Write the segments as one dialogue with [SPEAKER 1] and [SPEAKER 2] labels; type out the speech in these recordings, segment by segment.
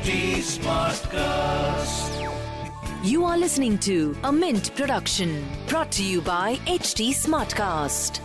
[SPEAKER 1] HT Smartcast.
[SPEAKER 2] You are listening to a Mint production brought to you by HT Smartcast.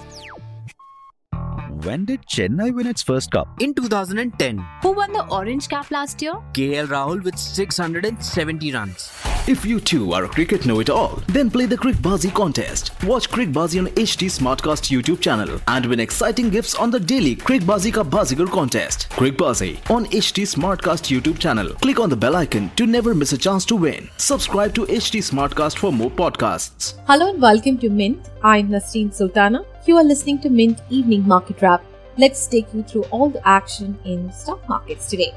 [SPEAKER 3] When did Chennai win its first cup?
[SPEAKER 4] in 2010.
[SPEAKER 5] Who won the Orange Cap last year?
[SPEAKER 4] KL Rahul with 670 runs.
[SPEAKER 6] If you too are a cricket know-it-all, then play the Crickbazi contest. Watch Crickbazi on HT Smartcast YouTube channel and win exciting gifts on the daily Crickbazi Ka Bazigar contest. Crickbazi on HT Smartcast YouTube channel. Click on the bell icon to never miss a chance to win. Subscribe to HT Smartcast for more podcasts.
[SPEAKER 7] Hello and welcome to Mint. I'm Nasreen Sultana. You are listening to Mint Evening Market Wrap. Let's take you through all the action in stock markets today.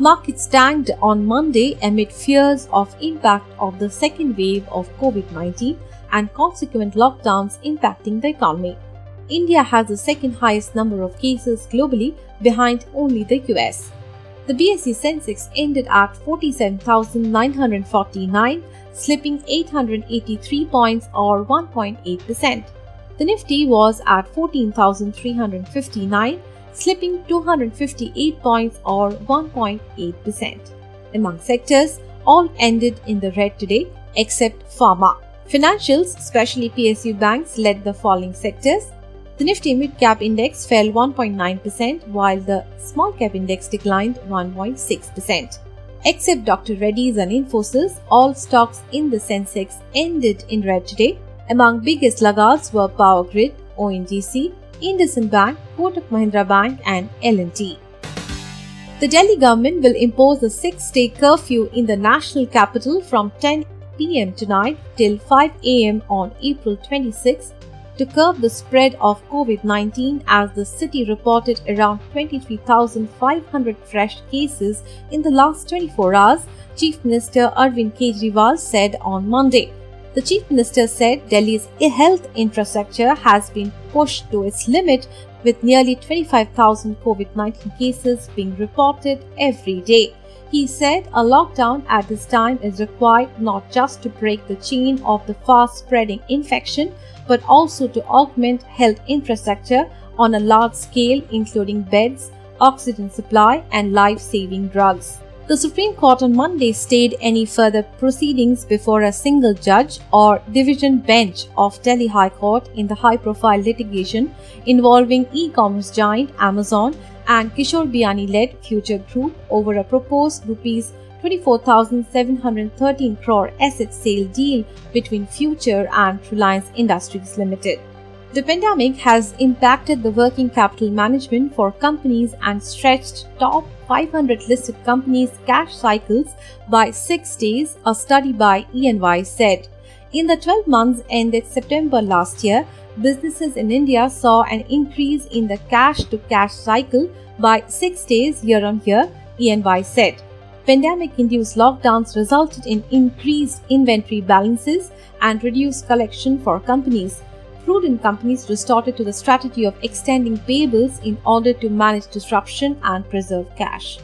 [SPEAKER 7] Markets tanked on Monday amid fears of impact of the second wave of COVID-19 and consequent lockdowns impacting the economy. India has the second highest number of cases globally behind only the US. The BSE Sensex ended at 47,949, slipping 883 points or 1.8%. The Nifty was at 14,359, slipping 258 points or 1.8%. Among sectors, all ended in the red today except pharma. Financials, especially PSU banks, led the falling sectors. The Nifty Mid Cap Index fell 1.9%, while the Small Cap Index declined 1.6%. Except Dr. Reddy's and Infosys, all stocks in the Sensex ended in red today. Among biggest laggards were Power Grid, ONGC, IndusInd Bank, Kotak Mahindra Bank, and L&T. The Delhi government will impose a six-day curfew in the national capital from 10 p.m. tonight till 5 a.m. on April 26 to curb the spread of COVID-19 as the city reported around 23,500 fresh cases in the last 24 hours, Chief Minister Arvind Kejriwal said on Monday. The Chief Minister said Delhi's health infrastructure has been pushed to its limit with nearly 25,000 COVID 19 cases being reported every day. He said a lockdown at this time is required not just to break the chain of the fast spreading infection, but also to augment health infrastructure on a large scale, including beds, oxygen supply, and life saving drugs. The Supreme Court on Monday stayed any further proceedings before a single judge or division bench of Delhi High Court in the high profile litigation involving e commerce giant Amazon and Kishore Biyani led Future Group over a proposed rupees 24,713 crore asset sale deal between Future and Reliance Industries Limited. The pandemic has impacted the working capital management for companies and stretched top 500 listed companies' cash cycles by six days, a study by EY said. In the 12 months ended September last year, businesses in India saw an increase in the cash to cash cycle by six days year on year, EY said. Pandemic induced lockdowns resulted in increased inventory balances and reduced collection for companies prudent companies resorted to the strategy of extending payables in order to manage disruption and preserve cash.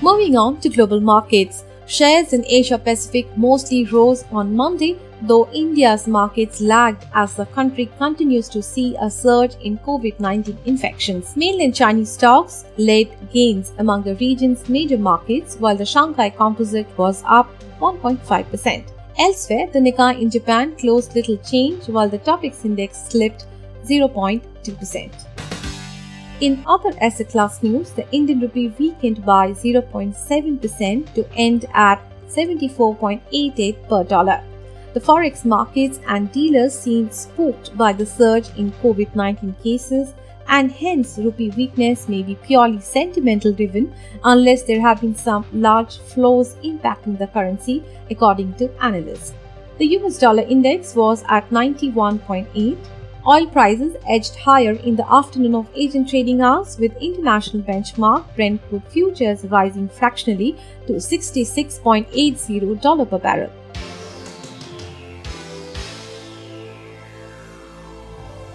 [SPEAKER 7] Moving on to global markets, shares in Asia Pacific mostly rose on Monday, though India's markets lagged as the country continues to see a surge in COVID 19 infections. Mainland Chinese stocks led gains among the region's major markets, while the Shanghai Composite was up 1.5%. Elsewhere, the Nikkei in Japan closed little change while the Topix index slipped 0.2%. In other asset class news, the Indian rupee weakened by 0.7% to end at 74.88 per dollar. The forex markets and dealers seemed spooked by the surge in COVID 19 cases, and hence rupee weakness may be purely sentimental driven unless there have been some large flows impacting the currency, according to analysts. The US dollar index was at 91.8. Oil prices edged higher in the afternoon of Asian trading hours with international benchmark Brent crude futures rising fractionally to $66.80 per barrel.